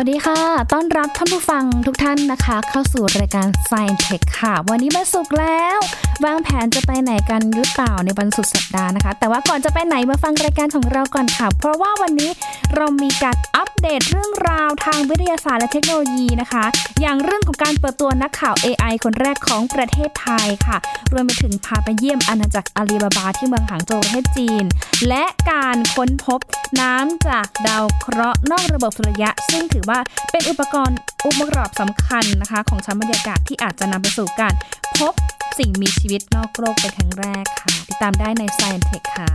วัสดีค่ะ ต้อนรับท่านผู้ฟังทุกท่านนะคะ เข้าสู่รายการ Science Tech ค่ะ วันนี้มาสุกแล้ว วางแผนจะไปไหนกันหรือเปล่าในวันสุดสัปดาห์นะคะ แต่ว่าก่อนจะไปไหนมาฟังรายการของเราก่อนค่ะ เพราะว่าวันนี้เรามีการอัปเดตเรื่องราวทางวิทยาศาสตร์และเทคโนโลยีนะคะ อย่างเรื่องของการเปิดตัวนักข่าว AI คนแรกของประเทศไทยค่ะ รวมไปถึงพาไปเยี่ยมอาณาจักรอาลีบาบาที่เมืองหางโจวประเทศจีน และการค้นพบน้ำจากดาวเคราะห์นอกระบบสุริยะ ซึ่งถือว่าเป็นอุปกรณ์อุปกรณ์สำคัญนะคะ ของชั้นบรรยากาศที่อาจจะนำไปสู่การพบ สิ่งมีชีวิตนอกโลกเป็นครั้งแรกค่ะ ติดตามได้ใน Science Tech ค่ะ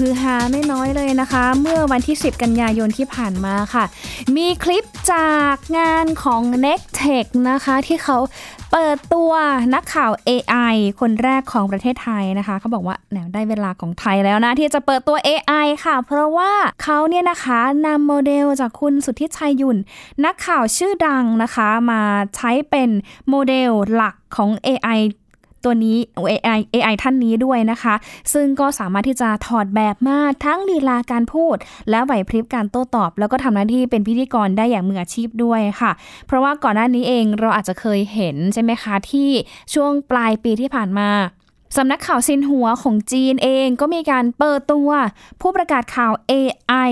ฮือฮาไม่น้อยเลยนะคะ เมื่อวันที่ 10 กันยายนที่ผ่านมาค่ะ มีคลิปจากงานของ n e c t e c h นะคะที่เขาเปิดตัวนักข่าว AI คนแรกของประเทศไทยนะคะเขาบอกว่าแหนได้เวลาของไทยแล้วนะ ที่จะเปิดตัว AI ค่ะ เพราะว่าเขาเนี่ยนะคะนำโมเดลจากคุณสุทธิชัยยุนนักข่าวชื่อดังนะคะ มาใช้เป็นโมเดลหลักของ AI ตัวนี้ AI AI ท่านนี้ด้วยนะคะ ซึ่งก็สามารถที่จะถอดแบบมาทั้งลีลาการพูด และไหวพริบการโต้ตอบ แล้วก็ทำหน้าที่เป็นพิธีกรได้อย่างมืออาชีพด้วยค่ะ เพราะว่าก่อนหน้านี้เองเราอาจจะเคยเห็นใช่ไหมคะ ที่ช่วงปลายปีที่ผ่านมาสำนักข่าวซินหัวของจีนเองก็มีการเปิดตัว ผู้ประกาศข่าว AI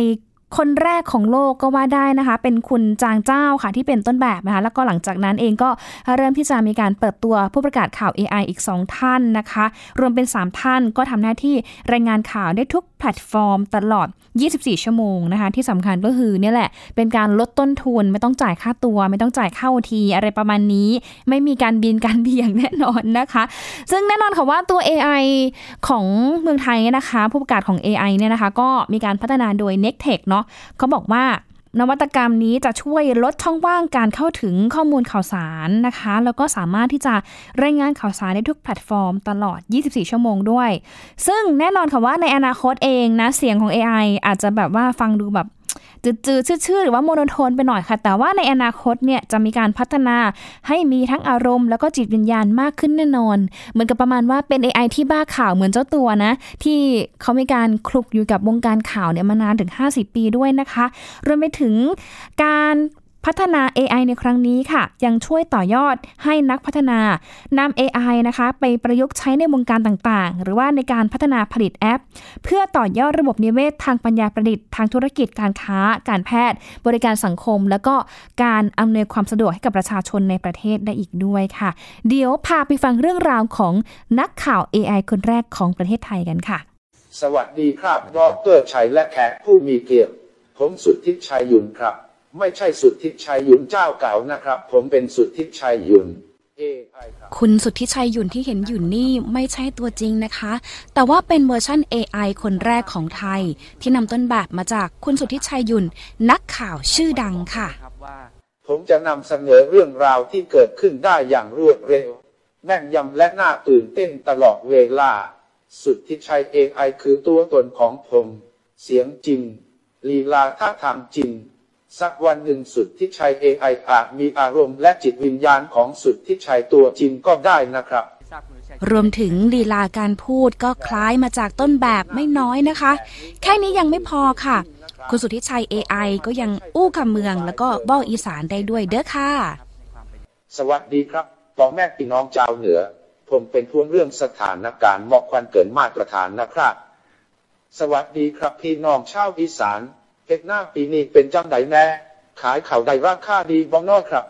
คนแรกของโลกก็ว่าได้นะคะ เป็นคุณจางเจ้าค่ะที่เป็นต้นแบบนะคะ แล้วก็หลังจากนั้นเองก็เริ่มที่จะมีการเปิดตัวผู้ประกาศข่าว AI อีก 2 ท่านนะคะ รวมเป็น 3 ท่านก็ทำหน้าที่รายงานข่าวได้ทุกแพลตฟอร์มตลอด 24 ชั่วโมงนะคะที่สำคัญก็คือเนี่ยแหละเป็นการลดต้นทุนไม่ต้องจ่ายค่าตัว ไม่ต้องจ่ายค่าทีอะไรประมาณนี้ ไม่มีการบินการเบี่ยงแน่นอนนะคะ ซึ่งแน่นอนค่ะว่าตัว AI ของเมืองไทยนะคะ ผู้ประกาศของ AI เนี่ยนะคะ ก็มีการพัฒนาโดย n e c t e c h เนาะเขาบอกว่า นวัตกรรมนี้จะช่วยลดช่องว่างการเข้าถึงข้อมูลข่าวสารนะคะ แล้วก็สามารถที่จะรายงานข่าวสารในทุกแพลตฟอร์มตลอด 24 ชั่วโมงด้วย ซึ่งแน่นอนค่ะว่าในอนาคตเองนะ เสียงของ AI อาจจะแบบว่าฟังดูแบบ จืดๆชืดๆหรือว่า monotone ไปหน่อยค่ะ แต่ว่าในอนาคตเนี่ยจะมีการพัฒนาให้มีทั้งอารมณ์ แล้วก็จิตวิญญาณมากขึ้นแน่นอน เหมือนกับประมาณว่าเป็น AI ที่บ้าข่าวเหมือนเจ้าตัวนะ ที่เขามีการคลุกอยู่กับวงการข่าวเนี่ยมานานถึง 50 ปีด้วยนะคะ รวมไปถึงการ พัฒนา AI ในครั้งนี้ค่ะ ยังช่วยต่อยอดให้นักพัฒนานำ AI นะคะ ไปประยุกต์ใช้ในวงการต่างๆ หรือว่าในการพัฒนาผลิตแอป เพื่อต่อยอดระบบนิเวศทางปัญญาประดิษฐ์ทางธุรกิจการค้า การแพทย์ บริการสังคม แล้วก็การอำนวยความสะดวกให้กับประชาชนในประเทศได้อีกด้วยค่ะ เดี๋ยวพาไปฟังเรื่องราวของนักข่าว AI คนแรกของประเทศไทยกันค่ะ สวัสดีครับดรชัยและแขกผู้มีเกียรติผมสุทธิชัยยุนครับ ไม่ใช่สุทธิชัยยุนเจ้าเก่านะครับ ผมเป็นสุทธิชัยยุน AI ครับคุณสุทธิชัยหยุ่นที่เห็นอยู่นี่ไม่ใช่ตัวจริงนะคะ แต่ว่าเป็นเวอร์ชั่น AI คนแรกของไทย ที่นำต้นแบบมาจากคุณสุทธิชัยหยุ่นนักข่าวชื่อดังค่ะ ผมจะนำเสนอเรื่องราวที่เกิดขึ้นได้อย่างรวดเร็วแม่นยำและน่าตื่นเต้นตลอดเวลา สุดที่ชัย AI คือตัวตนของผม เสียงจริง ลีลาท่าทางจริง สักวันหนึ่งสุดที่ชัย AI อาจมีอารมณ์และจิตวิญญาณของสุดที่ชัยตัวจริงก็ได้นะครับ รวมถึงลีลาการพูดก็คล้ายมาจากต้นแบบไม่น้อยนะคะ แค่นี้ยังไม่พอค่ะ คุณสุทธิชัย AI ก็ยังอู้คำเมืองแล้วก็บอกอีสานได้ด้วยเด้อค่ะ สวัสดีครับพ่อแม่พี่น้องชาวเหนือ ผมเป็นพวงเรื่องสถานการณ์เหมาะควันเกินมาตรฐานนะครับ สวัสดีครับพี่น้องชาวอีสาน เฮ็ดหน้าปีนี้เป็นจังไดแน่ขายข่าวใดราคาดีบ้องนอกครับ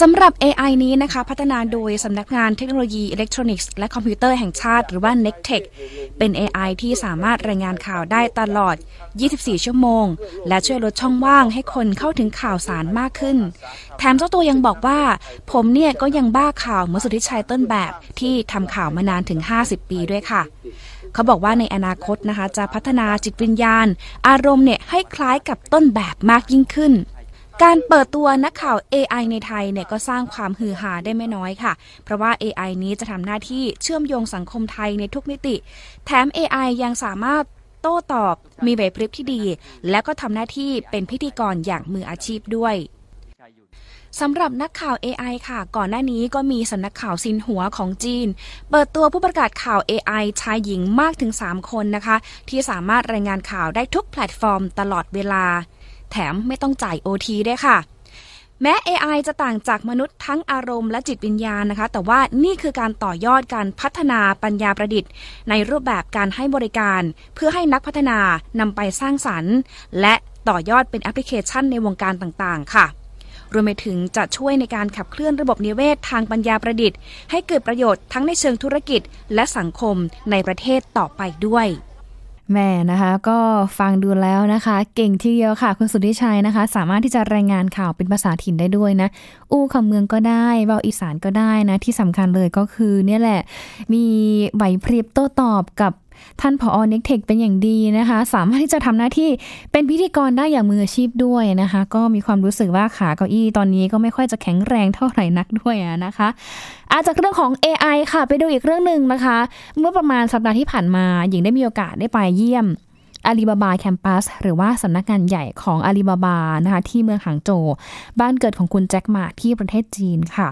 สำหรับ AI นี้นะคะพัฒนาโดยสำนักงานเทคโนโลยีอิเล็กทรอนิกส์และคอมพิวเตอร์แห่งชาติหรือว่า n e c t e c h เป็น AI ที่สามารถรายงานข่าวได้ตลอด 24 ชั่วโมง และช่วยลดช่องว่างให้คนเข้าถึงข่าวสารมากขึ้น แถมเจ้าตัวยังบอกว่า ผมเนี่ยก็ยังบ้าข่าวเมื่อสุทธิชัยต้นแบบที่ทำข่าวมานานถึง 50 ปีด้วยค่ะ เขาบอกว่าในอนาคตนะคะจะพัฒนาจิตวิญญาณ อารมณ์เนี่ยให้คล้ายกับต้นแบบมากยิ่งขึ้นการเปิดตัวนักข่าว AI ในไทยเนี่ยก็สร้างความฮือฮาได้ไม่น้อยค่ะ เพราะว่า AI นี้จะทำหน้าที่เชื่อมโยงสังคมไทยในทุกมิติ แถม AI ยังสามารถโต้ตอบ มีไหวพริบที่ดี และก็ทำหน้าที่เป็นพิธีกรอย่างมืออาชีพด้วย สำหรับนักข่าว AI ค่ะ ก่อนหน้านี้ก็มีสำนักข่าวซินหัวของจีน เปิดตัวผู้ประกาศข่าว AI ชายหญิงมากถึง 3 คนนะคะ ที่สามารถรายงานข่าวได้ทุกแพลตฟอร์มตลอดเวลา แถมไม่ต้องจ่าย OT ด้วยค่ะแม้ AI จะต่างจากมนุษย์ทั้งอารมณ์และจิตวิญญาณนะคะ แต่ว่านี่คือการต่อยอดการพัฒนาปัญญาประดิษฐ์ ในรูปแบบการให้บริการ เพื่อให้นักพัฒนานำไปสร้างสรรค์ และต่อยอดเป็นแอปพลิเคชันในวงการต่างๆ ค่ะ รวมไปถึงจะช่วยในการขับเคลื่อนระบบนิเวศทางปัญญาประดิษฐ์ ให้เกิดประโยชน์ทั้งในเชิงธุรกิจและสังคมในประเทศต่อไปด้วยแม่นะคะก็ฟังดูแล้วนะคะ เก่งทีเดียวค่ะ คุณสุทธิชัยนะคะ สามารถที่จะรายงานข่าวเป็นภาษาถิ่นได้ด้วยนะ อู้คำเมืองก็ได้เบาอีสานก็ได้นะ ที่สำคัญเลยก็คือเนี่ยแหละ มีไหวพริบโต้ตอบกับ ท่านผอเน็กเทคเป็นอย่างดีนะคะ สามารถที่จะทำหน้าที่เป็นพิธีกรได้อย่างมืออาชีพด้วยนะคะ ก็มีความรู้สึกว่าขาเก้าอี้ตอนนี้ก็ไม่ค่อยจะแข็งแรงเท่าไหร่นักด้วยนะคะ อาจากเรื่องของ AI ค่ะ ไปดูอีกเรื่องหนึ่งนะคะ เมื่อประมาณสัปดาห์ที่ผ่านมาหญิงได้มีโอกาสได้ไปเยี่ยมอาลีบาบาแคมปัสหรือว่าสำนักงานใหญ่ของอาลีบาบานะคะที่เมืองหางโจวบ้านเกิดของคุณแจ็คหมาที่ประเทศจีนค่ะ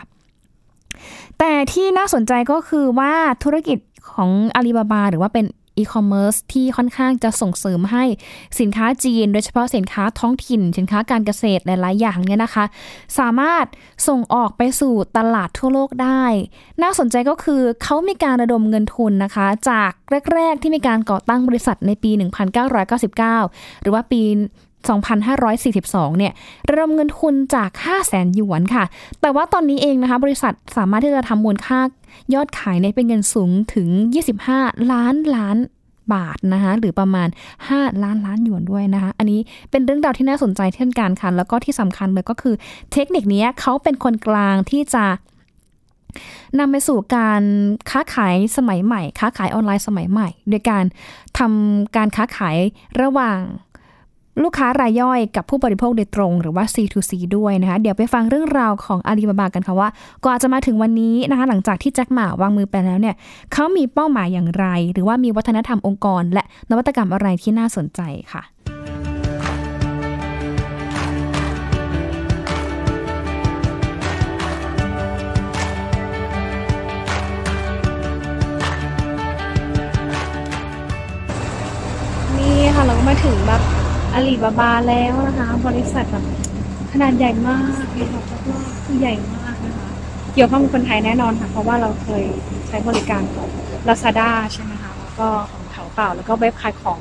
แต่ที่น่าสนใจก็คือว่าธุรกิจของอาลีบาบาหรือว่าเป็นอีคอมเมิร์ซที่ค่อนข้างจะส่งเสริมให้สินค้าจีน โดยเฉพาะสินค้าท้องถิ่น สินค้าการเกษตรหลาย ๆ อย่างเนี่ยนะคะ สามารถส่งออกไปสู่ตลาดทั่วโลกได้ น่าสนใจก็คือเขามีการระดมเงินทุนนะคะ จากแรก ๆ ที่มีการก่อตั้งบริษัทในปี 1999 หรือว่าปี 2542 เนี่ยระดมเงินทุนจาก 5 0 0แสนหยวนค่ะ แต่ว่าตอนนี้เองนะคะบริษัทสามารถที่จะทำมูลค่ายอดขายในเป็นเงินสูงถึง 25 ล้านล้านบาทนะคะหรือประมาณ 5 ล้านล้านหยวนด้วยนะคะ อันนี้เป็นเรื่องราวที่น่าสนใจเช่นกันค่ะ แล้วก็ที่สำคัญเลยก็คือเทคนิคนี้เขาเป็นคนกลางที่จะนำไปสู่การค้าขายสมัยใหม่ ค้าขายออนไลน์สมัยใหม่ โดยการทำการค้าขายระหว่าง ลูกค้ารายย่อยกับผู้บริโภคโดยตรง หรือว่า C2C ด้วยนะคะเดี๋ยวไปฟังเรื่องราวของอาลีบาบากันค่ะว่าก่อนจะมาถึงวันนี้นะคะหลังจากที่แจ็คหมาวางมือไปแล้วเนี่ยเขามีเป้าหมายอย่างไร หรือว่ามีวัฒนธรรมองค์กร และนวัตกรรมอะไรที่น่าสนใจค่ะนี่ค่ะเราก็มาถึงแบบ อาลีบาบาแล้วนะคะ บริษัทแบบขนาดใหญ่มากเลยค่ะคือใหญ่มากนะคะเกี่ยวข้องกับคนไทยแน่นอนค่ะ เพราะว่าเราเคยใช้บริการของ Lazada ใช่ไหมคะแล้วก็ของเถาเป่าแล้วก็เว็บขายของ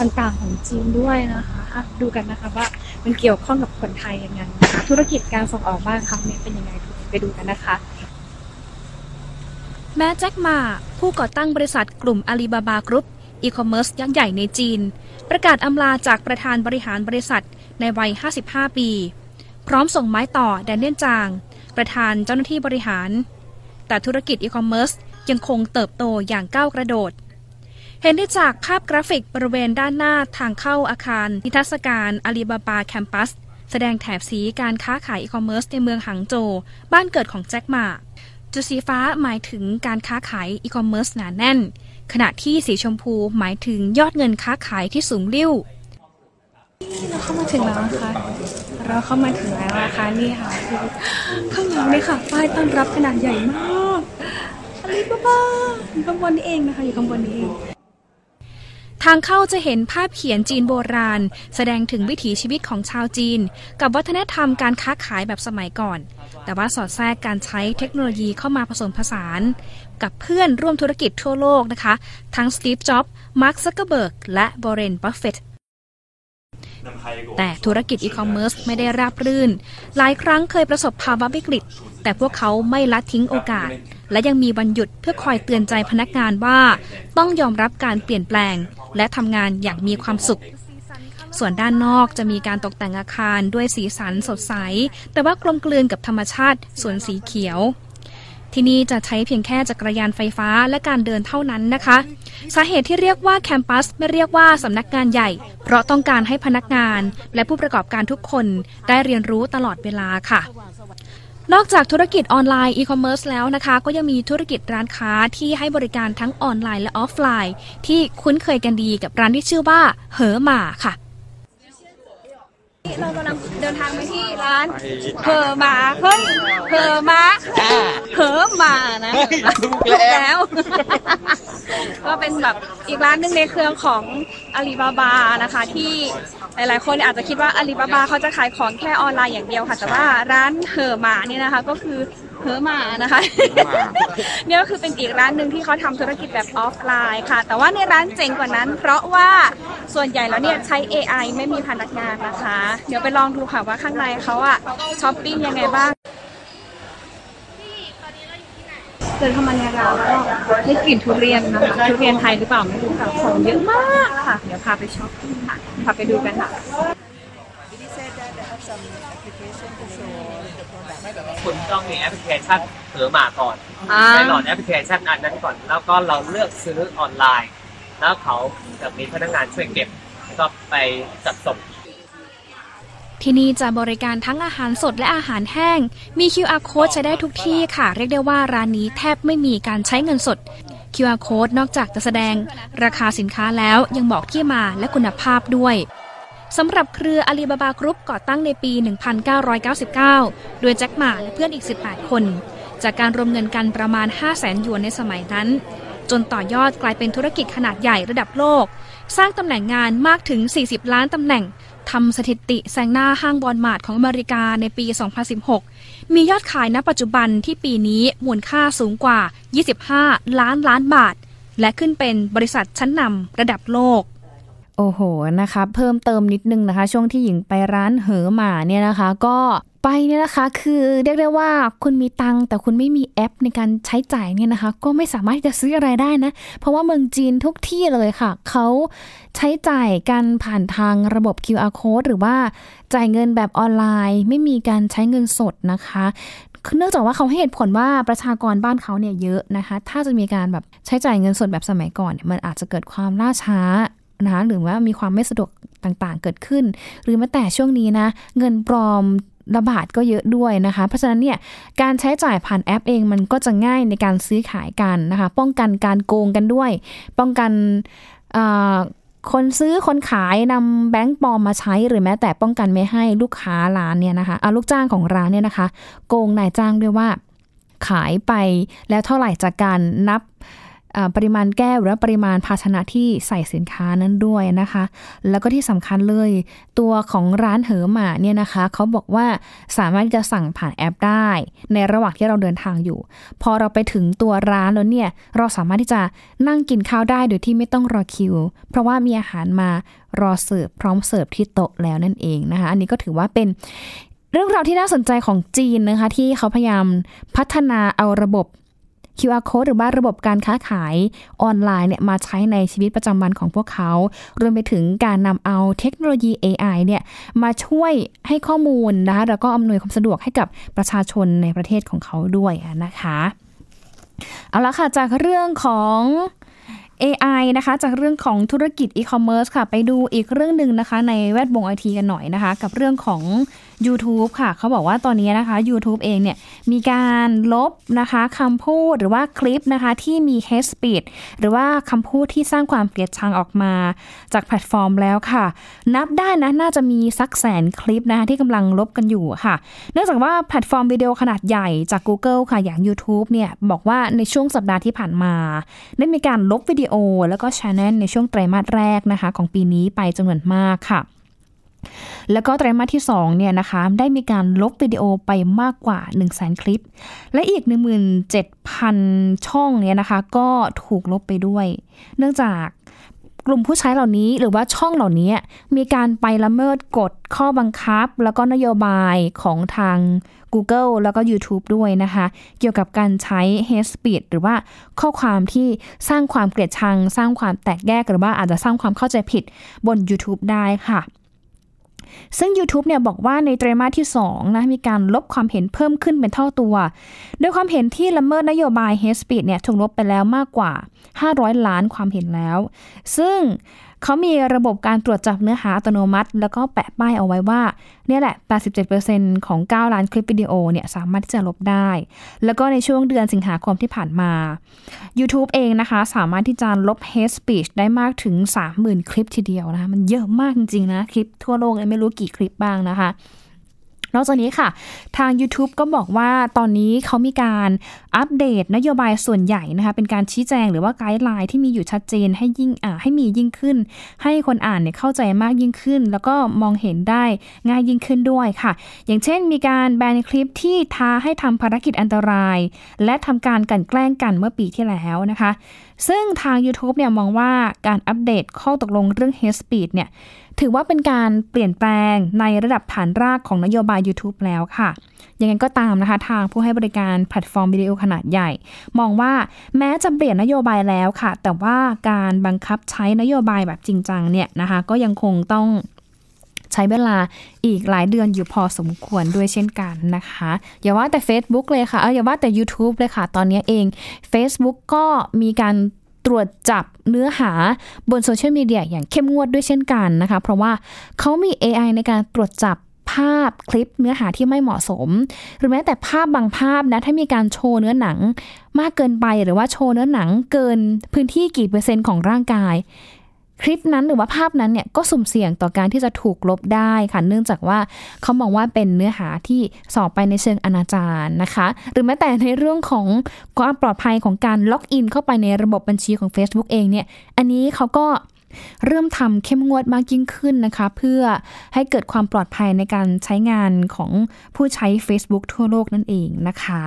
ต่างๆของจีนด้วยนะคะดูกันนะคะว่ามันเกี่ยวข้องกับคนไทยยังไงธุรกิจการส่งออกบ้านครั้งนี้เป็นยังไงไปดูกันนะคะ แม้แจ็ค หม่าผู้ก่อตั้งบริษัทกลุ่มอาลีบาบากรุ๊ป อีคอมเมิร์ซยักษ์ใหญ่ในจีน ประกาศอำลาจากประธานบริหารบริษัทในวัย 55 ปี พร้อมส่งไม้ต่อแดนเนียนจาง ประธานเจ้าหน้าที่บริหาร แต่ธุรกิจอีคอมเมิร์ซยังคงเติบโตอย่างก้าวกระโดด เห็นได้จากภาพกราฟิกบริเวณด้านหน้าทางเข้าอาคารนิทรรศการอาลีบาบาแคมปัสแสดงแถบสีการค้าขายอีคอมเมิร์ซในเมืองหางโจวบ้านเกิดของแจ็คหมาจุดสีฟ้าหมายถึงการค้าขายอีคอมเมิร์ซหนาแน่น ขณะที่สีชมพูหมายถึงยอดเงินค้าขายที่สูงริ่วเราเข้ามาถึงแล้วนะคะเราเข้ามาถึงแล้วนะคะนี่ค่ะคือข้างหลังนี่ค่ะป้ายต้อนรับขนาดใหญ่มากอะไรบ้าๆอยู่ข้างบนนี้เองนะคะอยู่ข้างบนนี้เอง ทางเข้าจะเห็นภาพเขียนจีนโบราณ แสดงถึงวิถีชีวิตของชาวจีน กับวัฒนธรรมการค้าขายแบบสมัยก่อน แต่ว่าสอดแทรกการใช้เทคโนโลยีเข้ามาผสมผสาน กับเพื่อนร่วมธุรกิจทั่วโลกนะคะ ทั้งสตีฟ จ็อบส์ มาร์ค ซักเกอร์เบิร์ก และวอร์เรน บัฟเฟตต์แต่ธุรกิจอีคอมเมิร์ซไม่ได้ราบรื่น หลายครั้งเคยประสบภาวะวิกฤต แต่พวกเขาไม่ละทิ้งโอกาส และยังมีวันหยุดเพื่อคอยเตือนใจพนักงานว่า ต้องยอมรับการเปลี่ยนแปลง และทำงานอย่างมีความสุข ส่วนด้านนอกจะมีการตกแต่งอาคารด้วยสีสันสดใส แต่ว่ากลมกลืนกับธรรมชาติสวนสีเขียวที่นี่จะใช้เพียงแค่จักรยานไฟฟ้าและการเดินเท่านั้นนะคะ สาเหตุที่เรียกว่า campus ไม่เรียกว่าสำนักงานใหญ่ เพราะต้องการให้พนักงาน และผู้ประกอบการทุกคนได้เรียนรู้ตลอดเวลาค่ะ นอกจากธุรกิจออนไลน์อีคอมเมิร์ซแล้วนะคะ ก็ยังมีธุรกิจร้านค้าที่ให้บริการทั้งออนไลน์และออฟไลน์ ที่คุ้นเคยกันดีกับร้านที่ชื่อว่าเหอหมาค่ะ เรากำลังเดินทางไปที่ร้านเหอหมาเฮ้ยเหอหมาเหอหมานะถูกแล้ว ก็เป็นแบบอีกร้านหนึ่งในเครือของอาลีบาบานะคะ ที่หลายๆ คนอาจจะคิดว่าอาลีบาบาเขาจะขายของแค่ออนไลน์อย่างเดียวค่ะ แต่ว่าร้านเหอหมาเนี่ยนะคะ ก็คือเหอหมานะคะเนี่ยก็คือเป็นอีกร้านหนึ่งที่เขาทำธุรกิจแบบออฟไลน์ค่ะ แต่ว่าในร้านเจ๋งกว่านั้น เพราะว่า ส่วนใหญ่แล้วเนี่ยใช้ AI ไม่มีพนักงานนะคะ เดี๋ยวไปลองดูค่ะว่าข้างในเขาอะช้อปปิ้งยังไงบ้างเดินเข้ามาในร้านก็ได้กลิ่นทุเรียนนะคะทุเรียนไทยหรือเปล่าไม่รู้ค่ะของเยอะมากค่ะ เดี๋ยวพาไปช็อปปิ้งค่ะพาไปดูกันค่ะ คุณต้องมีแอปพลิเคชันเหอหม่าก่อนอ่าให้โหลดแอปพลิเคชันอันนั้นก่อน แล้วก็เราเลือกซื้อออนไลน์ แล้วเขาจะมีพนักงานช่วยเก็บแล้วก็ไปจัดส่งที่นี่จะบริการทั้งอาหารสดและอาหารแห้ง มี QR code ใช้ได้ทุกที่ค่ะ เรียกได้ว่าร้านนี้แทบไม่มีการใช้เงินสด QR code นอกจากจะแสดง ราคาสินค้าแล้วยังบอกที่มาและคุณภาพด้วยสำหรับเครืออาลีบาบากรุ๊ปก่อตั้งในปี 1999 โดยแจ็คหม่าและเพื่อนอีก 18 คน จากการรวมเงินกันประมาณ 5 0 0แสนหยวนในสมัยนั้น จนต่อยอดกลายเป็นธุรกิจขนาดใหญ่ระดับโลก สร้างตำแหน่งงานมากถึง 40 ล้านตำแหน่งทำสถิติแซงหน้าห้างวอลมาร์ทของอเมริกาในปี 2016 มียอดขายณปัจจุบันที่ปีนี้มูลค่าสูงกว่า 25 ล้านล้านบาท และขึ้นเป็นบริษัทชั้นนำระดับโลกโอ้โห นะคะ เพิ่มเติมนิดนึงนะคะ ช่วงที่หญิงไปร้านเหอหมาเนี่ยนะคะ ก็ ไปเนี่ยนะคะคือเรียกได้ว่าคุณมีตังค์แต่คุณไม่มีแอปในการใช้จ่ายเนี่ยนะคะ ก็ไม่สามารถที่จะซื้ออะไรได้นะ เพราะว่าเมืองจีนทุกที่เลยค่ะ เขาใช้จ่ายกันผ่านทางระบบ QR code หรือว่าจ่ายเงินแบบออนไลน์ ไม่มีการใช้เงินสดนะคะเนื่องจากว่าเขาให้เหตุผลว่าประชากรบ้านเขาเนี่ยเยอะนะคะ ถ้าจะมีการแบบใช้จ่ายเงินสดแบบสมัยก่อนเนี่ยมันอาจจะเกิดความล่าช้านะคะหรือว่ามีความไม่สะดวกต่างๆ เกิดขึ้น หรือแม้แต่ช่วงนี้นะ เงินปลอม ระบาดก็เยอะด้วยนะคะ เพราะฉะนั้นเนี่ยการใช้จ่ายผ่านแอปเองมันก็จะง่ายในการซื้อขายกันนะคะ ป้องกันการโกงกันด้วย ป้องกันคนซื้อคนขายนำแบงก์ปลอมมาใช้หรือแม้แต่ป้องกันไม่ให้ลูกค้าร้านเนี่ยนะคะเอาลูกจ้างของร้านเนี่ยนะคะ โกงนายจ้างด้วยว่าขายไปแล้วเท่าไหร่จากการนับ ปริมาณแก้วหรือว่าปริมาณภาชนะที่ใส่สินค้านั้นด้วยนะคะ แล้วก็ที่สำคัญเลยตัวของร้านเหอหมาเนี่ยนะคะเขาบอกว่าสามารถจะสั่งผ่านแอปได้ ในระหว่างที่เราเดินทางอยู่ พอเราไปถึงตัวร้านแล้วเนี่ยเราสามารถที่จะนั่งกินข้าวได้โดยที่ไม่ต้องรอคิว เพราะว่ามีอาหารมารอเสิร์ฟพร้อมเสิร์ฟที่โต๊ะแล้วนั่นเองนะคะ อันนี้ก็ถือว่าเป็นเรื่องราวที่น่าสนใจของจีนนะคะ ที่เขาพยายามพัฒนาเอาระบบ QR code หรือว่าระบบการค้าขายออนไลน์เนี่ยมาใช้ในชีวิตประจำวันของพวกเขา รวมไปถึงการนำเอาเทคโนโลยี AI เนี่ยมาช่วยให้ข้อมูลนะคะแล้วก็อำนวยความสะดวกให้กับประชาชนในประเทศของเขาด้วยนะคะเอาละค่ะ จากเรื่องของ AI นะคะจากเรื่องของธุรกิจอีคอมเมิร์ซค่ะ ไปดูอีกเรื่องหนึ่งนะคะ ในแวดวงไอทีกันหน่อยนะคะ กับเรื่องของ YouTube ค่ะ เขาบอกว่าตอนนี้นะคะ YouTube เองเนี่ย มีการลบนะคะคำพูดหรือว่าคลิปนะคะ ที่มี hate speech หรือว่าคำพูดที่สร้างความเกลียดชังออกมา จากแพลตฟอร์มแล้วค่ะ นับได้นะ น่าจะมีสักแสนคลิปนะคะ ที่กำลังลบกันอยู่ค่ะ เนื่องจากว่าแพลตฟอร์มวิดีโอขนาดใหญ่จาก Google ค่ะ อย่าง YouTube เนี่ย บอกว่าในช่วงสัปดาห์ที่ผ่านมาได้มีการลบวิดีโอแล้วก็ channel ในช่วงไตรมาสแรกนะคะ ของปีนี้ไปจำนวนมากค่ะ แล้วก็ไตรมาสที่2เนี่ยนะคะได้มีการลบวิดีโอไปมากกว่า 1 0 0 0 0แสนคลิป และอีก 17,000 ช่องเนี่ยนะคะ ก็ถูกลบไปด้วย เนื่องจากกลุ่มผู้ใช้เหล่านี้หรือว่าช่องเหล่านี้มีการไปละเมิดกฎข้อบังคับ แล้วก็นโยบายของทาง Google แล้วก็ YouTube ด้วยนะคะ เกี่ยวกับการใช้ hate speech หรือว่าข้อความที่สร้างความเกลียดชัง สร้างความแตกแยกหรือว่าอาจจะสร้างความเข้าใจผิดบน YouTube ได้ค่ะ ซึ่ง YouTube เนี่ยบอกว่าในไตรมาสที่2นะมีการลบความเห็นเพิ่มขึ้นเป็นเท่าตัว โดยความเห็นที่ละเมิดนโยบาย hate speech เนี่ยถูกลบไปแล้วมากกว่า 500 ล้านความเห็นแล้ว ซึ่ง เขามีระบบการตรวจจับเนื้อหาอัตโนมัติ แล้วก็แปะป้ายเอาไว้ว่าเนี่ยแหละ 87%ของ 9 ล้านคลิปวิดีโอเนี่ยสามารถที่จะลบได้ แล้วก็ในช่วงเดือนสิงหาคมที่ผ่านมา YouTube เองนะคะ สามารถที่จะลบ hate speech ได้มากถึง 30,000 คลิปทีเดียวนะคะมันเยอะมากจริงๆนะ คลิปทั่วโลกไม่รู้กี่คลิปบ้างนะคะ นอกจากนี้ค่ะ ทาง YouTube ก็บอกว่าตอนนี้เขามีการอัปเดตนโยบายส่วนใหญ่นะคะเป็นการชี้แจงหรือว่าไกด์ไลน์ที่มีอยู่ชัดเจนให้ยิ่งอ่าให้มียิ่งขึ้น ให้คนอ่านเนี่ยเข้าใจมากยิ่งขึ้น แล้วก็มองเห็นได้ง่ายยิ่งขึ้นด้วยค่ะ อย่างเช่น มีการแบนคลิปที่ท้าให้ทำภารกิจอันตราย และทำการกลั่นแกล้งกันเมื่อปีที่แล้วนะคะ ซึ่งทาง YouTube เนี่ยมองว่าการอัปเดตข้อตกลงเรื่อง hate speech เนี่ยถือว่าเป็นการเปลี่ยนแปลงในระดับฐานรากของนโยบาย YouTube แล้วค่ะ ยังไงก็ตามนะคะ ทางผู้ให้บริการแพลตฟอร์มวิดีโอขนาดใหญ่ มองว่าแม้จะเปลี่ยนนโยบายแล้วค่ะ แต่ว่าการบังคับใช้นโยบายแบบจริงจังเนี่ยนะคะ ก็ยังคงต้องใช้เวลาอีกหลายเดือนอยู่พอสมควรด้วยเช่นกันนะคะ อย่าว่าแต่ Facebook เลยค่ะ เอออย่าว่าแต่ YouTube เลยค่ะ ตอนนี้เอง Facebook ก็มีการ ตรวจจับเนื้อหาบนโซเชียลมีเดียอย่างเข้มงวดด้วยเช่นกันนะคะ เพราะว่าเขามี AI ในการตรวจจับภาพคลิปเนื้อหาที่ไม่เหมาะสม หรือแม้แต่ภาพบางภาพนะถ้ามีการโชว์เนื้อหนัง มากเกินไปหรือว่าโชว์เนื้อหนังเกินพื้นที่กี่เปอร์เซ็นต์ของร่างกาย คลิปนั้นหรือว่าภาพนั้นเนี่ยก็สุ่มเสี่ยงต่อการที่จะถูกลบได้ค่ะ เนื่องจากว่าเขามองว่าเป็นเนื้อหาที่สอบไปในเชิงอนาจารนะคะ หรือแม้แต่ในเรื่องของความปลอดภัยของการล็อกอินเข้าไปในระบบบัญชีของ Facebook เองเนี่ย อันนี้เขาก็ เริ่มทำเข้มงวดมากยิ่งขึ้นนะคะ เพื่อให้เกิดความปลอดภัยในการใช้งานของผู้ใช้ Facebook ทั่วโลกนั่นเองนะคะ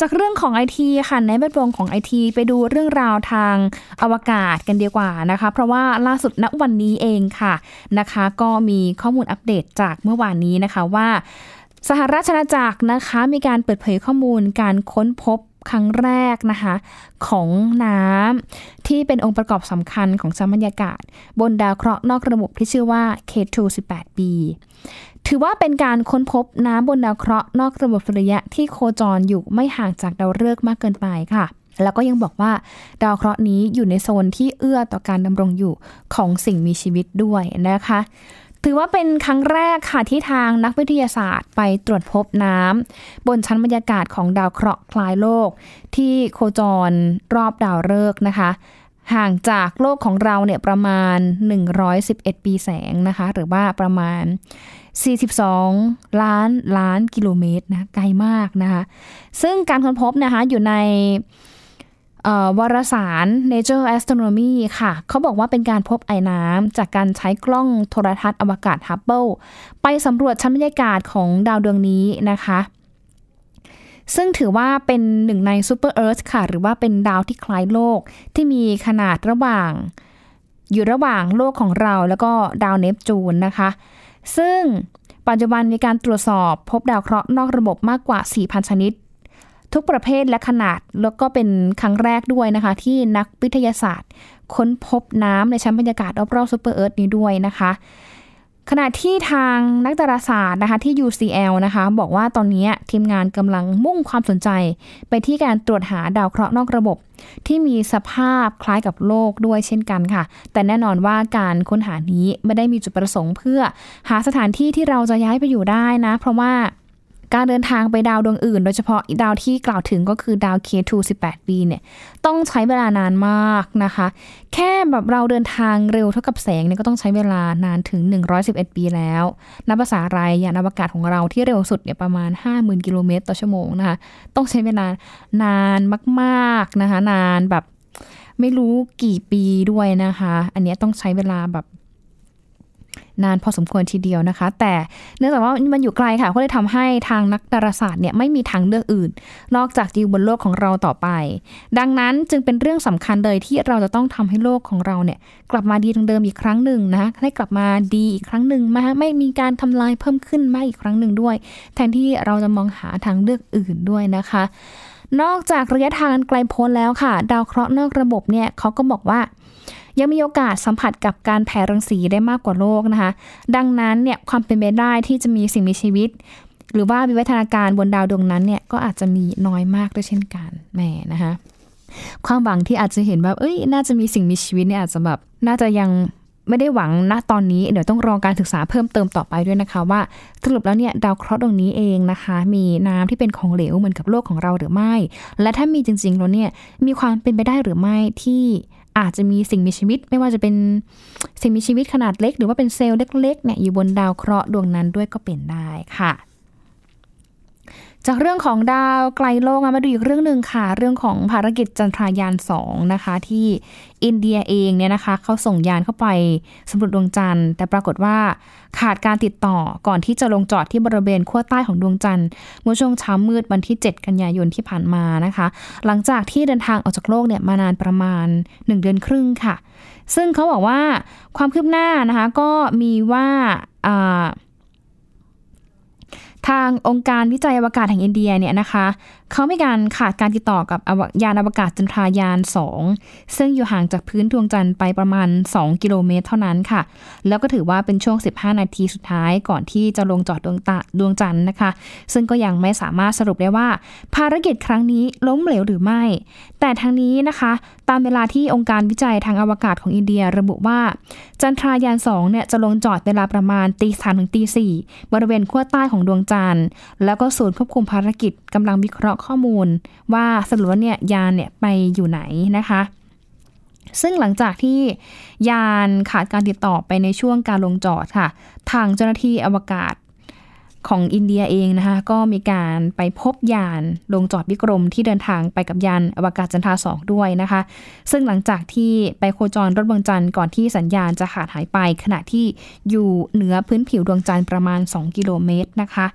จากเรื่องของไอทีค่ะในแวดวงของไอทีไปดูเรื่องราวทางอวกาศกันดีกว่านะคะ เพราะว่าล่าสุดณวันนี้เองค่ะนะคะ ก็มีข้อมูลอัปเดตจากเมื่อวานนี้นะคะว่าสหราชอาณาจักรนะคะ มีการเปิดเผยข้อมูลการค้นพบ ครั้งแรกนะคะ ของน้ำที่เป็นองค์ประกอบสำคัญของชั้นบรรยากาศ บนดาวเคราะห์นอกระบบที่ชื่อว่า K2 18b ถือว่าเป็นการค้นพบน้ำบนดาวเคราะห์นอกระบบสุริยะที่โคจรอยู่ไม่ห่างจากดาวฤกษ์มากเกินไปค่ะ แล้วก็ยังบอกว่าดาวเคราะห์นี้อยู่ในโซนที่เอื้อต่อการดำรงอยู่ของสิ่งมีชีวิตด้วยนะคะ ถือว่าเป็นครั้งแรกค่ะที่ทางนักวิทยาศาสตร์ไปตรวจพบน้ำบนชั้นบรรยากาศของดาวเคราะห์คล้ายโลก ที่โคจรรอบดาวฤกษ์นะคะ ห่างจากโลกของเราเนี่ยประมาณ 111 ปีแสงนะคะ หรือว่าประมาณ 42 ล้านล้านกิโลเมตรนะไกลมากนะคะ ซึ่งการค้นพบนะคะอยู่ใน วารสาร Nature Astronomy ค่ะ เขาบอกว่าเป็นการพบไอน้ำจากการใช้กล้องโทรทรรศน์อวกาศฮับเบิลไปสำรวจชั้นบรรยากาศของดาวดวงนี้นะคะ ซึ่งถือว่าเป็นหนึ่งใน super earth ค่ะ หรือว่าเป็นดาวที่คล้ายโลกที่มีขนาดระหว่าง อยู่ระหว่างโลกของเราแล้วก็ดาวเนปจูนนะคะ ซึ่งปัจจุบันมีการตรวจสอบพบดาวเคราะห์นอกระบบมากกว่า 4,000 ชนิด ทุกประเภทและขนาดแล้วก็เป็นครั้งแรกด้วยนะคะ ที่นักวิทยาศาสตร์ ค้นพบน้ำในชั้นบรรยากาศรอบๆซูเปอร์เอิร์ธนี้ด้วยนะคะ ขณะที่ทางนักดาราศาสตร์นะคะที่ UCL นะคะ บอกว่าตอนนี้ทีมงานกำลังมุ่งความสนใจ ไปที่การตรวจหาดาวเคราะห์นอกระบบ ที่มีสภาพคล้ายกับโลกด้วยเช่นกันค่ะ แต่แน่นอนว่าการค้นหานี้ไม่ได้มีจุดประสงค์ เพื่อหาสถานที่ที่เราจะย้ายไปอยู่ได้นะ เพราะว่า การเดินทางไปดาวดวงอื่น โดยเฉพาะดาวที่กล่าวถึงก็คือดาว K2 18b เนี่ยต้องใช้เวลานานมากนะคะ แค่แบบเราเดินทางเร็วเท่ากับแสงเนี่ยก็ต้องใช้เวลานานถึง 111 ปีแล้วนับภาษาไรยานอวกาศของเราที่เร็วสุดเนี่ยประมาณ 50,000 กิโลเมตรต่อชั่วโมงนะคะต้องใช้เวลานานมากๆนะคะนานแบบไม่รู้กี่ปีด้วยนะคะ อันนี้ต้องใช้เวลาแบบ นานพอสมควรทีเดียวนะคะ แต่เนื่องจากว่ามันอยู่ไกลค่ะ ก็เลยทำให้ทางนักดาราศาสตร์เนี่ยไม่มีทางเลือกอื่น นอกจากอยู่บนโลกของเราต่อไป ดังนั้นจึงเป็นเรื่องสำคัญเลยที่เราจะต้องทำให้โลกของเราเนี่ยกลับมาดีดังเดิมอีกครั้งหนึ่งนะคะให้กลับมาดีอีกครั้งหนึ่งมาไม่มีการทำลายเพิ่มขึ้นมาอีกครั้งหนึ่งด้วย แทนที่เราจะมองหาทางเลือกอื่นด้วยนะคะ นอกจากระยะทางไกลโพ้นแล้วค่ะ ดาวเคราะห์นอกระบบเนี่ยเขาก็บอกว่า ยังมีโอกาสสัมผัสกับการแผ่รังสีได้มากกว่าโลกนะคะ ดังนั้นเนี่ยความเป็นไปได้ที่จะมีสิ่งมีชีวิต หรือว่าวิวัฒนาการบนดาวดวงนั้นเนี่ยก็อาจจะมีน้อยมากด้วยเช่นกันแหมนะคะความหวังที่อาจจะเห็นแบบเอ้ย น่าจะมีสิ่งมีชีวิตเนี่ยอาจจะแบบน่าจะยังไม่ได้หวังณตอนนี้เดี๋ยวต้องรอการศึกษาเพิ่มเติมต่อไปด้วยนะคะ ว่าสรุปแล้วเนี่ยดาวเคราะห์ดวงนี้เองนะคะ มีน้ำที่เป็นของเหลวเหมือนกับโลกของเราหรือไม่ และถ้ามีจริงๆแล้วเนี่ยมีความเป็นไปได้หรือไม่ที่ อาจจะมีสิ่งมีชีวิต ไม่ว่าจะเป็นสิ่งมีชีวิตขนาดเล็ก หรือว่าเป็นเซลล์เล็กๆเนี่ยอยู่บนดาวเคราะห์ดวงนั้นด้วยก็เป็นได้ค่ะ จากเรื่องของดาวไกลโลกมาดูอีกเรื่องหนึ่งค่ะ เรื่องของภารกิจจันทรายาน2นะคะ ที่อินเดียเองเนี่ยนะคะเขาส่งยานเข้าไปสำรวจดวงจันทร์ แต่ปรากฏว่าขาดการติดต่อก่อนที่จะลงจอดที่บริเวณขั้วใต้ของดวงจันทร์เมื่อช่วงเช้ามืดวันที่ 7 กันยายนที่ผ่านมานะคะ หลังจากที่เดินทางออกจากโลกเนี่ยมานานประมาณ 1 เดือนครึ่งค่ะ ซึ่งเขาบอกว่าความคืบหน้านะคะก็มีว่าอ่า ทางองค์การวิจัยอวกาศแห่งอินเดียเนี่ยนะคะ เขาไม่การขาดการติดต่อกับยานอวกาศจันทรายาน 2 ซึ่งอยู่ห่างจากพื้นดวงจันทร์ไปประมาณ 2 กิโลเมตรเท่านั้นค่ะ แล้วก็ถือว่าเป็นช่วง 15 นาทีสุดท้ายก่อนที่จะลงจอดดวงตาดวงจันทร์นะคะ ซึ่งก็ยังไม่สามารถสรุปได้ว่า ภารกิจครั้งนี้ล้มเหลวหรือไม่ แต่ทางนี้นะคะ ตามเวลาที่องค์การวิจัยทางอวกาศของอินเดียระบุว่า จันทรายาน 2 เนี่ยจะลงจอดเวลาประมาณตีสามถึงตีสี่บริเวณขั้วใต้ของดวงจันทร์ แล้วก็ศูนย์ควบคุมภารกิจกำลังวิเคราะห์ข้อมูลว่าสรุปว่าเนี่ยยานเนี่ยไปอยู่ไหนนะคะ ซึ่งหลังจากที่ยานขาดการติดต่อไปในช่วงการลงจอดค่ะ ทางเจ้าหน้าที่อวกาศ ของอินเดียเองนะคะก็มีการไปพบยานลงจอดวิกรมที่เดินทางไปกับยานอวกาศจันทราสองด้วยนะคะ ซึ่งหลังจากที่ไปโคจรรถดวงจันทร์ก่อนที่สัญญาณจะขาดหายไป ขณะที่อยู่เหนือพื้นผิวดวงจันทร์ประมาณ 2 กิโลเมตรนะคะ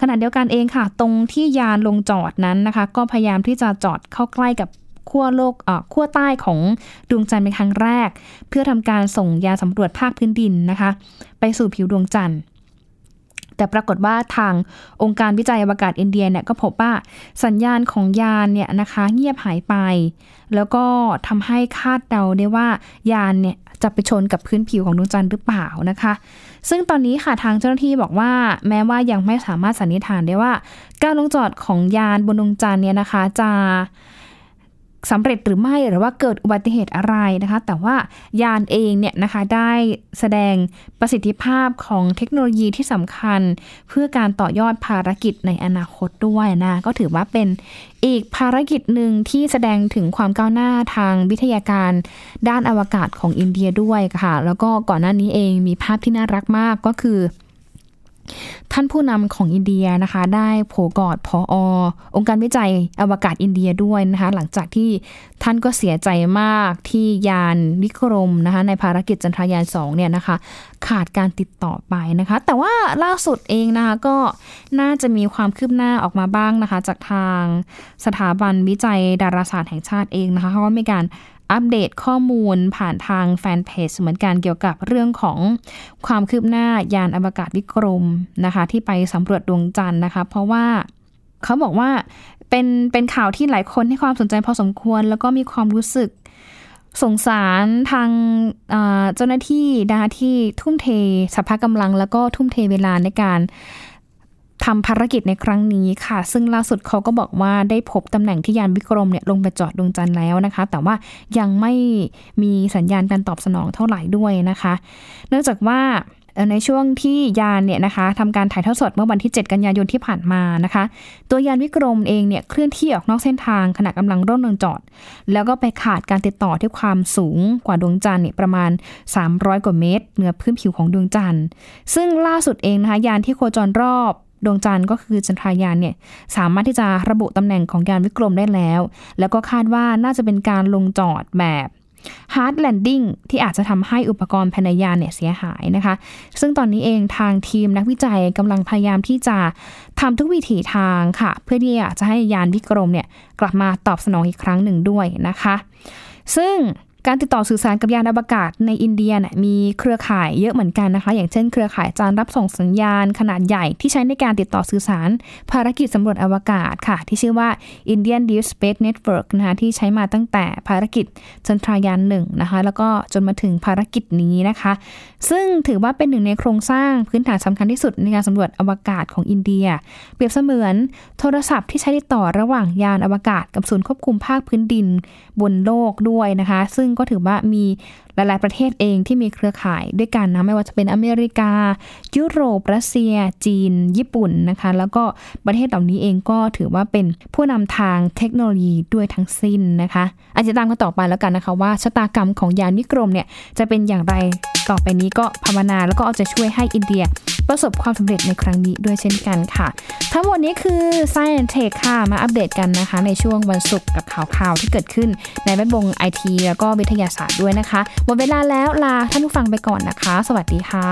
ขณะเดียวกันเองค่ะ ตรงที่ยานลงจอดนั้นนะคะ ก็พยายามที่จะจอดเข้าใกล้กับขั้วโลกขั้วใต้ของดวงจันทร์เป็นครั้งแรก เพื่อทำการส่งยาสำรวจภาคพื้นดินนะคะ ไปสู่ผิวดวงจันทร์ แต่ปรากฏว่าทางองค์การวิจัยอวกาศอินเดียเนี่ยก็พบว่าสัญญาณของยานเนี่ยนะคะเงียบหายไป แล้วก็ทำให้คาดเดาได้ว่ายานเนี่ยจะไปชนกับพื้นผิวของดวงจันทร์หรือเปล่านะคะ ซึ่งตอนนี้ค่ะทางเจ้าหน้าที่บอกว่า แม้ว่ายังไม่สามารถสันนิษฐานได้ว่า การลงจอดของยานบนดวงจันทร์เนี่ยนะคะจะ สำเร็จหรือไม่หรือว่าเกิดอุบัติเหตุอะไรนะคะ แต่ว่ายานเองเนี่ยนะคะได้แสดงประสิทธิภาพของเทคโนโลยีที่สำคัญ เพื่อการต่อยอดภารกิจในอนาคตด้วยนะ ก็ถือว่าเป็นอีกภารกิจหนึ่งที่แสดงถึงความก้าวหน้าทางวิทยาการด้านอวกาศของอินเดียด้วยค่ะ แล้วก็ก่อนหน้านี้เองมีภาพที่น่ารักมากก็คือ ท่านผู้นำของอินเดียนะคะ ได้โผกอดพออองค์การวิจัยอวกาศอินเดียด้วยนะคะ หลังจากที่ท่านก็เสียใจมากที่ยานวิกรมนะคะ ในภารกิจจันทรายาน2เนี่ยนะคะ ขาดการติดต่อไปนะคะ แต่ว่าล่าสุดเองนะคะ ก็น่าจะมีความคืบหน้าออกมาบ้างนะคะ จากทางสถาบันวิจัยดาราศาสตร์แห่งชาติเองนะคะเขาก็มีการ อัปเดตข้อมูลผ่านทางแฟนเพจเหมือนกันเกี่ยวกับเรื่องของความคืบหน้ายานอวกาศวิกรมนะคะ ที่ไปสำรวจดวงจันทร์นะคะ เพราะว่าเขาบอกว่าเป็นเป็นข่าวที่หลายคนให้ความสนใจพอสมควร แล้วก็มีความรู้สึกสงสารทางเจ้าหน้าที่นะคะที่ทุ่มเทสภาพกำลัง แล้วก็ทุ่มเทเวลาในการ ทำภารกิจในครั้งนี้ค่ะ ซึ่งล่าสุดเขาก็บอกว่าได้พบตำแหน่งที่ยานวิกรมเนี่ยลงไปจอดดวงจันทร์แล้วนะคะ แต่ว่ายังไม่มีสัญญาณการตอบสนองเท่าไหร่ด้วยนะคะ เนื่องจากว่าในช่วงที่ยานเนี่ยนะคะทำการถ่ายทอดสดเมื่อวันที่ 7 กันยายนที่ผ่านมานะคะ ตัวยานวิกรมเองเนี่ยเคลื่อนที่ออกนอกเส้นทางขณะกำลังร่วมลงจอด แล้วก็ไปขาดการติดต่อที่ความสูงกว่าดวงจันทร์เนี่ยประมาณ 300 กว่าเมตรเหนือพื้นผิวของดวงจันทร์ ซึ่งล่าสุดเองนะคะยานที่โคจรรอบ ดวงจันทร์ก็คือจันทรายานเนี่ยสามารถที่จะระบุตำแหน่งของยานวิกรมได้แล้ว แล้วก็คาดว่าน่าจะเป็นการลงจอดแบบ hard landing ที่อาจจะทำให้อุปกรณ์ภายในยานเนี่ยเสียหายนะคะ ซึ่งตอนนี้เองทางทีมนักวิจัยกำลังพยายามที่จะทำทุกวิถีทางค่ะ เพื่อที่จะให้ยานวิกรมเนี่ยกลับมาตอบสนองอีกครั้งหนึ่งด้วยนะคะ ซึ่ง การติดต่อสื่อสารกับยานอวกาศในอินเดียมีเครือข่ายเยอะเหมือนกันนะคะ อย่างเช่นเครือข่ายจานรับส่งสัญญาณขนาดใหญ่ที่ใช้ในการติดต่อสื่อสาร ภารกิจสำรวจอวกาศค่ะ ที่ชื่อว่า Indian Deep Space Network นะคะที่ใช้มาตั้งแต่ภารกิจจันทรายานหนึ่งนะคะแล้วก็จนมาถึงภารกิจนี้นะคะ ซึ่งถือว่าเป็นหนึ่งในโครงสร้างพื้นฐานสำคัญที่สุดในการสำรวจอวกาศของอินเดีย เปรียบเสมือนโทรศัพท์ที่ใช้ติดต่อระหว่างยานอวกาศกับศูนย์ควบคุมภาคพื้นดินบนโลกด้วยนะคะ ซึ่งก็ถือว่ามี หลาย ๆ ประเทศเองที่มีเครือข่ายด้วยกันนะไม่ว่าจะเป็นอเมริกา ยุโรปรัสเซีย จีน ญี่ปุ่นนะคะ แล้วก็ประเทศเหล่านี้เองก็ถือว่าเป็นผู้นำทางเทคโนโลยีด้วยทั้งสิ้นนะคะอาจจะตามกันต่อไปแล้วกันนะคะว่าชะตากรรมของยานวิกรมเนี่ยจะเป็นอย่างไรต่อไปนี้ก็ภาวนาแล้วก็เอาจะช่วยให้อินเดียประสบความสำเร็จในครั้งนี้ด้วยเช่นกันค่ะ ทั้งหมดนี้คือ Science Tech ค่ะ มาอัปเดตกันนะคะ ในช่วงวันศุกร์กับข่าวๆที่เกิดขึ้นในแวดวงไอทีแล้วก็วิทยาศาสตร์ด้วยนะคะหมดเวลาแล้วลาท่านผู้ฟังไปก่อนนะคะ สวัสดีค่ะ